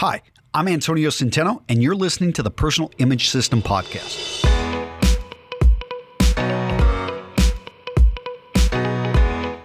Hi, I'm Antonio Centeno, and you're listening to the Personal Image System Podcast.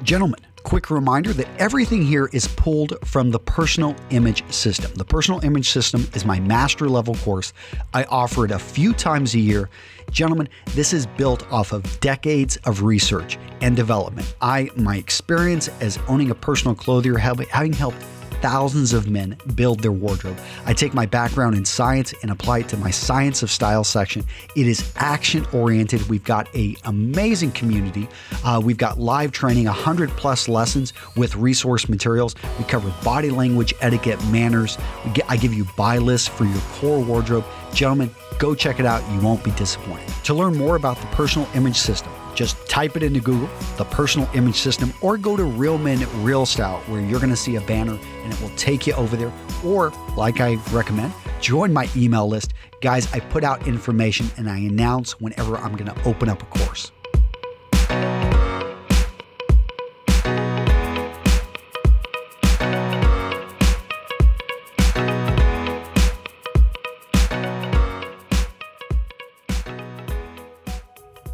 Gentlemen, quick reminder that everything here is pulled from the Personal Image System. The Personal Image System is my master level course. I offer it a few times a year. Gentlemen, this is built off of decades of research and development. I my experience as owning a personal clothier having helped thousands of men build their wardrobe. I take my background in science and apply it to my Science of Style section. It is action oriented. We've got a amazing community. Uh, we've got live training, 100 plus lessons with resource materials. We cover body language, etiquette, manners. Get, I give you buy lists for your core wardrobe. Gentlemen, go check it out. You won't be disappointed. To learn more about the personal image system, just type it into Google, the personal image system, or go to Real Men Real Style, where you're going to see a banner and it will take you over there. Or, like I recommend, join my email list. Guys, I put out information and I announce whenever I'm going to open up a course.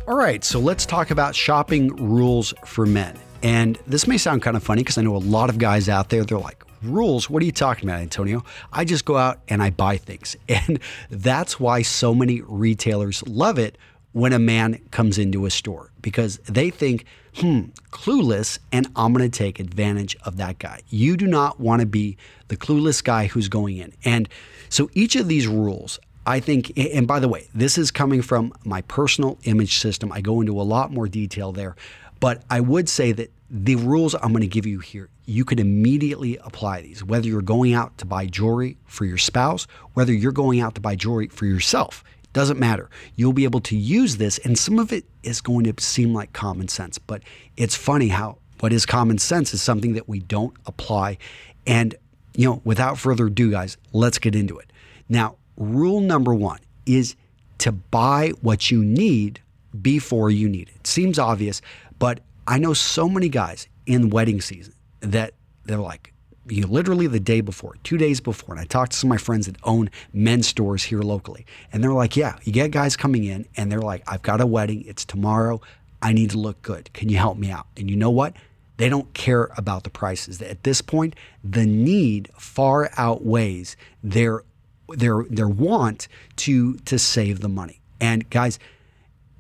All right, so let's talk about shopping rules for men. And this may sound kind of funny because I know a lot of guys out there, they're like, rules? What are you talking about, Antonio? I just go out and I buy things. And that's why so many retailers love it when a man comes into a store because they think, hmm, clueless, and I'm going to take advantage of that guy. You do not want to be the clueless guy who's going in. And so each of these rules, I think, and by the way, this is coming from my personal image system. I go into a lot more detail there, but I would say that the rules I'm going to give you here, you can immediately apply these, whether you're going out to buy jewelry for your spouse, whether you're going out to buy jewelry for yourself. Doesn't matter. You'll be able to use this, and some of it is going to seem like common sense, but it's funny how what is common sense is something that we don't apply. And, you know, without further ado, guys, let's get into it. Now, rule number one is to buy what you need before you need it. Seems obvious, but I know so many guys in wedding season that they're like, you literally the day before, two days before. And I talked to some of my friends that own men's stores here locally. And they're like, yeah, you get guys coming in and they're like, I've got a wedding. It's tomorrow. I need to look good. Can you help me out? And you know what? They don't care about the prices. At this point, the need far outweighs their their their want to to save the money. And guys,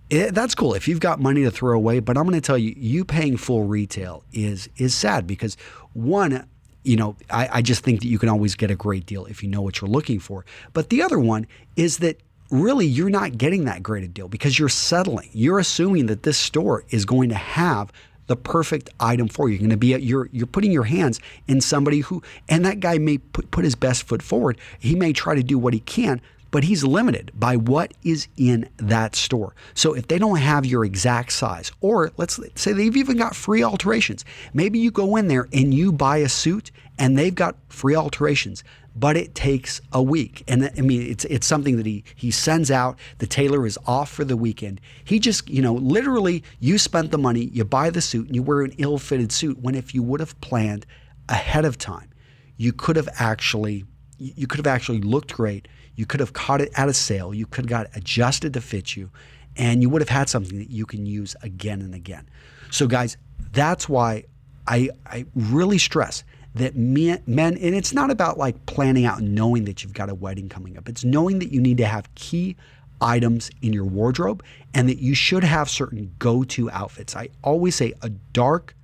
it, that's cool if you've got money to throw away. But I'm going to tell you, you paying full retail is is sad because one, you know, I, I just think that you can always get a great deal if you know what you're looking for. But the other one is that really you're not getting that great a deal because you're settling. You're assuming that this store is going to have the perfect item for you. You're going to be a, you're you're putting your hands in somebody who and that guy may put, put his best foot forward. He may try to do what he can, but he's limited by what is in that store. So if they don't have your exact size, or let's say they've even got free alterations, maybe you go in there and you buy a suit and they've got free alterations but it takes a week. And I mean, it's it's something that he he sends out. The tailor is off for the weekend. He just, you know, literally, you spent the money, you buy the suit, and you wear an ill-fitted suit. When if you would have planned ahead of time, you could have actually you could have actually looked great. You could have caught it at a sale. You could have got adjusted to fit you, and you would have had something that you can use again and again. So, guys, that's why I I really stress that men, men, and it's not about like planning out and knowing that you've got a wedding coming up. It's knowing that you need to have key items in your wardrobe and that you should have certain go-to outfits. I always say a dark,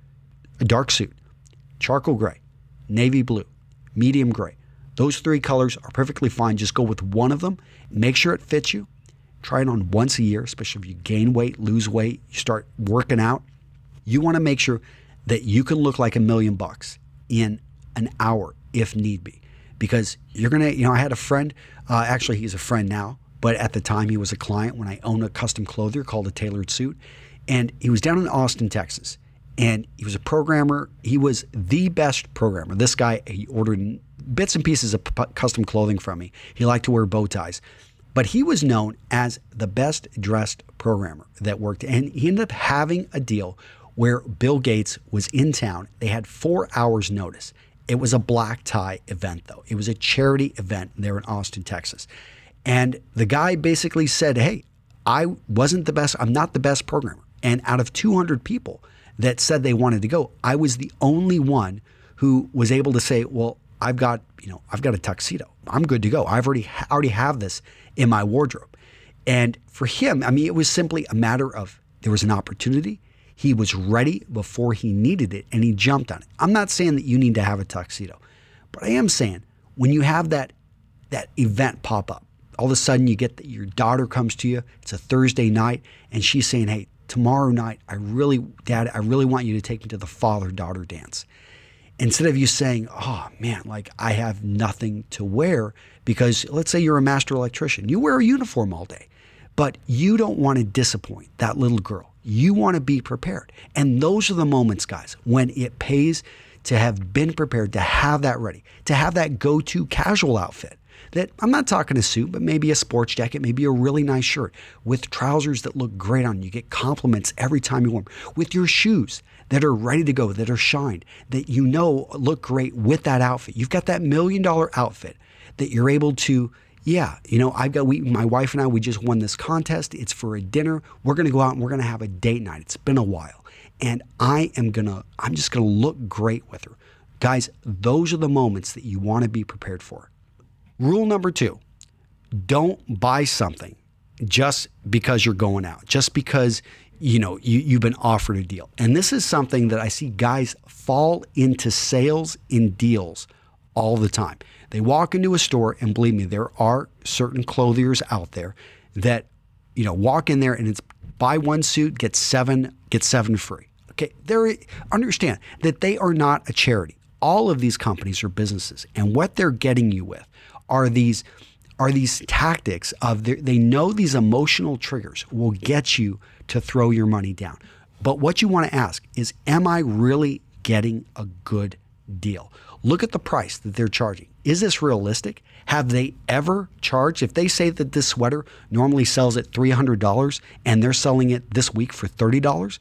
a dark suit, charcoal gray, navy blue, medium gray. Those three colors are perfectly fine. Just go with one of them. Make sure it fits you. Try it on once a year, especially if you gain weight, lose weight, you start working out. You want to make sure that you can look like a million bucks in an hour if need be. Because you're going to, you know, I had a friend, uh, actually, he's a friend now, but at the time he was a client when I owned a custom clothier called a tailored suit. And he was down in Austin, Texas. And he was a programmer. He was the best programmer. This guy, he ordered bits and pieces of p- custom clothing from me. He liked to wear bow ties. But he was known as the best dressed programmer that worked. And he ended up having a deal where Bill Gates was in town. They had four hours' notice It was a black tie event, though. It was a charity event there in Austin, Texas. And the guy basically said, Hey, I wasn't the best, I'm not the best programmer. And out of 200 people that said they wanted to go, I was the only one who was able to say, Well, I've got, you know, I've got a tuxedo. I'm good to go. I've already already have this in my wardrobe. And for him, I mean, it was simply a matter of there was an opportunity. He was ready before he needed it and he jumped on it. I'm not saying that you need to have a tuxedo, but I am saying when you have that that event pop up, all of a sudden you get that your daughter comes to you. It's a Thursday night and she's saying, "Hey, tomorrow night, I really, Dad, I really want you to take me to the father daughter dance." Instead of you saying, "Oh man, like I have nothing to wear," because let's say you're a master electrician, you wear a uniform all day, but you don't want to disappoint that little girl. You want to be prepared, and those are the moments, guys, when it pays to have been prepared, to have that ready, to have that go-to casual outfit that I'm not talking a suit, but maybe a sports jacket, maybe a really nice shirt with trousers that look great on you. Get compliments every time you wear them. With your shoes that are ready to go, that are shined, that you know look great with that outfit. You've got that million dollar outfit that you're able to yeah, you know, I've got we my wife and I we just won this contest. It's for a dinner. We're going to go out and we're going to have a date night. It's been a while. And I am going to I'm just going to look great with her. Guys, those are the moments that you want to be prepared for. Rule number two don't buy something just because you're going out, just because you know you, you've been offered a deal. And this is something that I see guys fall into sales in deals all the time. They walk into a store, and believe me, there are certain clothiers out there that you know walk in there and it's buy one suit, get seven, get seven free. Okay, they understand that they are not a charity. All of these companies are businesses, and what they're getting you with are these are these tactics of they know these emotional triggers will get you to throw your money down. But what you want to ask is am I really getting a good deal? Look at the price that they're charging. Is this realistic? Have they ever charged? If they say that this sweater normally sells at $300 and they're selling it this week for $30,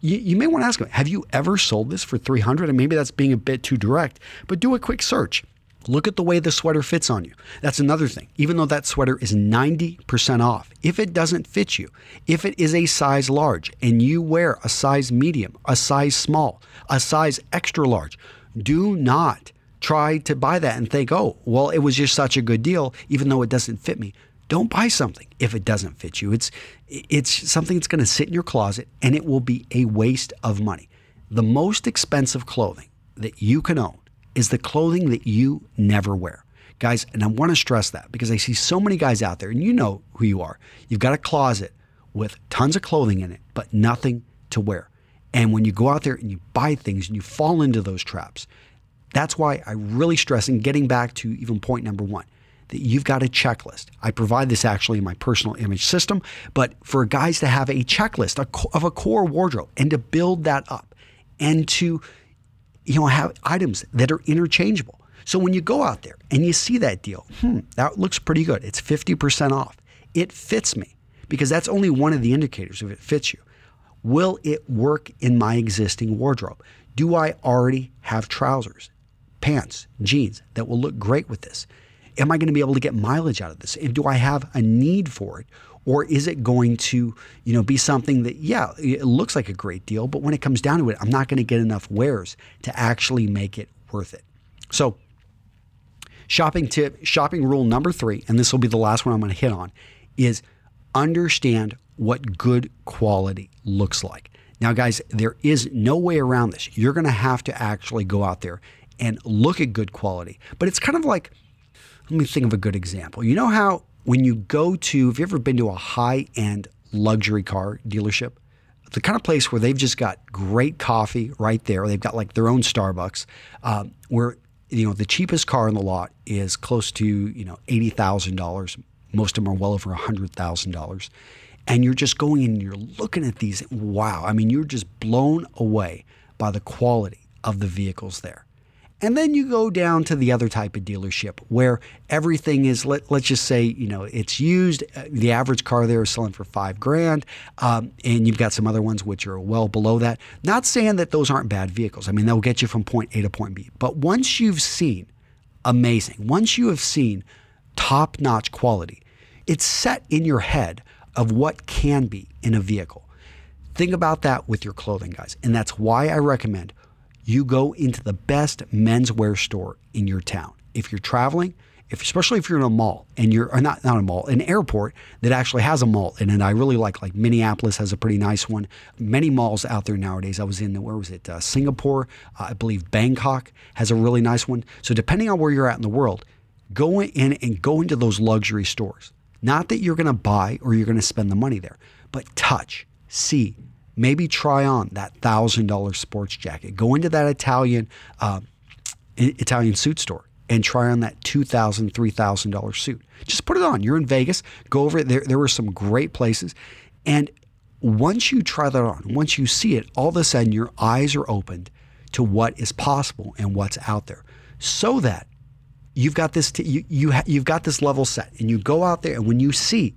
you, you may want to ask them, have you ever sold this for 300? And maybe that's being a bit too direct, but do a quick search. Look at the way the sweater fits on you. That's another thing. Even though that sweater is 90% off, if it doesn't fit you, if it is a size large and you wear a size medium, a size small, a size extra large, do not try to buy that and think, oh, well, it was just such a good deal, even though it doesn't fit me. Don't buy something if it doesn't fit you. It's, it's something that's going to sit in your closet and it will be a waste of money. The most expensive clothing that you can own is the clothing that you never wear. Guys, and I want to stress that because I see so many guys out there, and you know who you are. You've got a closet with tons of clothing in it, but nothing to wear. And when you go out there and you buy things and you fall into those traps, that's why I really stress in getting back to even point number one that you've got a checklist. I provide this actually in my personal image system, but for guys to have a checklist of a core wardrobe and to build that up and to you know, have items that are interchangeable. So when you go out there and you see that deal, hmm, that looks pretty good. It's 50% off. It fits me because that's only one of the indicators if it fits you. Will it work in my existing wardrobe? Do I already have trousers, pants, jeans that will look great with this? Am I going to be able to get mileage out of this? And do I have a need for it? Or is it going to, you know, be something that, yeah, it looks like a great deal, but when it comes down to it, I'm not going to get enough wears to actually make it worth it. So, shopping tip, shopping rule number three, and this will be the last one I'm going to hit on, is understand what good quality looks like. Now, guys, there is no way around this. You're going to have to actually go out there and look at good quality. But it's kind of like, let me think of a good example. You know how when you go to, have you ever been to a high end luxury car dealership? The kind of place where they've just got great coffee right there. They've got like their own Starbucks, um, where you know the cheapest car in the lot is close to you know eighty thousand dollars. Most of them are well over hundred thousand dollars, and you're just going in and you're looking at these. Wow, I mean, you're just blown away by the quality of the vehicles there. And then you go down to the other type of dealership where everything is, let, let's just say, you know, it's used. Uh, the average car there is selling for five grand. Um, and you've got some other ones which are well below that. Not saying that those aren't bad vehicles. I mean, they'll get you from point A to point B. But once you've seen amazing, once you have seen top notch quality, it's set in your head of what can be in a vehicle. Think about that with your clothing, guys. And that's why I recommend you go into the best menswear store in your town. If you're traveling, if, especially if you're in a mall and you're or not not a mall, an airport that actually has a mall in it. I really like like Minneapolis has a pretty nice one. Many malls out there nowadays. I was in the, where was it? Uh, Singapore, uh, I believe Bangkok has a really nice one. So depending on where you're at in the world, go in and go into those luxury stores. Not that you're going to buy or you're going to spend the money there, but touch, see, maybe try on that thousand dollar sports jacket. Go into that Italian uh, Italian suit store and try on that $2,000, $3,000 suit. Just put it on. You're in Vegas. Go over it. There, there were some great places. And once you try that on, once you see it, all of a sudden your eyes are opened to what is possible and what's out there so that you've got this t- you, you ha- you've got this level set and you go out there and when you see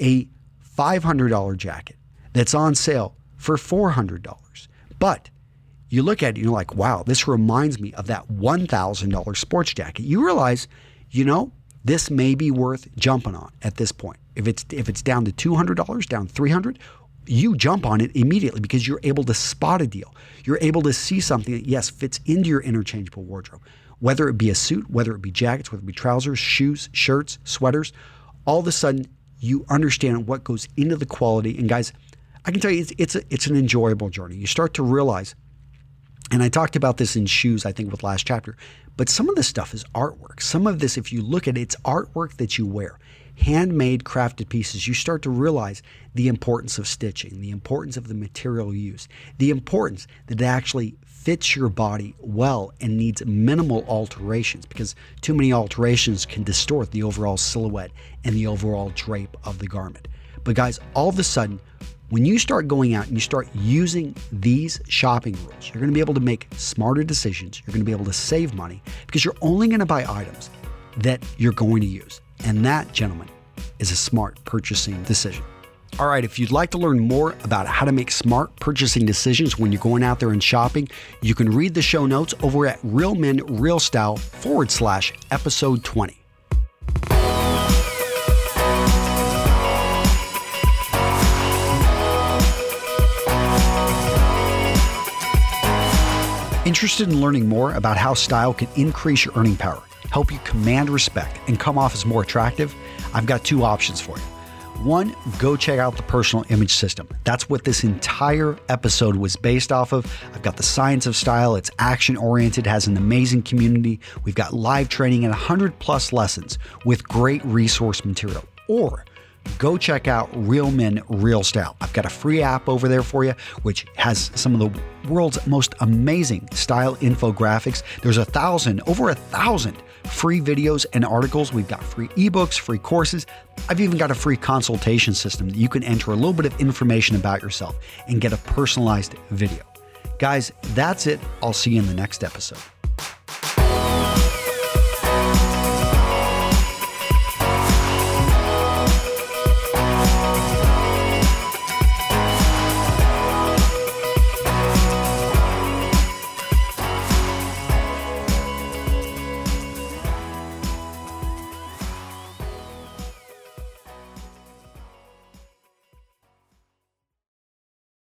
a $500 jacket that's on sale for $400 but you look at it and you're like, wow, this reminds me of that $1,000 sports jacket. You realize, you know, this may be worth jumping on at this point. If it's if it's down to $200, down 300, you jump on it immediately because you're able to spot a deal. You're able to see something that yes fits into your interchangeable wardrobe. Whether it be a suit, whether it be jackets, whether it be trousers, shoes, shirts, sweaters, all of a sudden you understand what goes into the quality. And guys, I can tell you it's it's, a, it's an enjoyable journey. You start to realize and I talked about this in shoes, I think, with last chapter. But some of this stuff is artwork. Some of this, if you look at it, it's artwork that you wear. Handmade, crafted pieces. You start to realize the importance of stitching, the importance of the material used, the importance that it actually fits your body well and needs minimal alterations because too many alterations can distort the overall silhouette and the overall drape of the garment. But guys, all of a sudden, when you start going out and you start using these shopping rules, you're going to be able to make smarter decisions. You're going to be able to save money because you're only going to buy items that you're going to use. And that, gentlemen, is a smart purchasing decision. All right, if you'd like to learn more about how to make smart purchasing decisions when you're going out there and shopping, you can read the show notes over at Real Men Real Style forward slash episode 20. Interested in learning more about how style can increase your earning power, help you command respect, and come off as more attractive? I've got two options for you. One, go check out the personal image system. That's what this entire episode was based off of. I've got the science of style, it's action oriented, has an amazing community. We've got live training and 100 plus lessons with great resource material. Or go check out Real Men Real Style. I've got a free app over there for you, which has some of the world's most amazing style infographics. There's a thousand, over a thousand free videos and articles. We've got free ebooks, free courses. I've even got a free consultation system that you can enter a little bit of information about yourself and get a personalized video. Guys, that's it. I'll see you in the next episode.